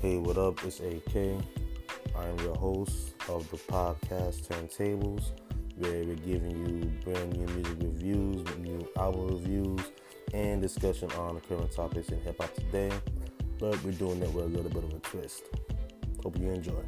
Hey, what up? It's AK. I'm your host of the podcast Turntables, where we're giving you brand new music reviews, new album reviews, and discussion on current topics in hip hop today. But we're doing it with a little bit of a twist. Hope you enjoy.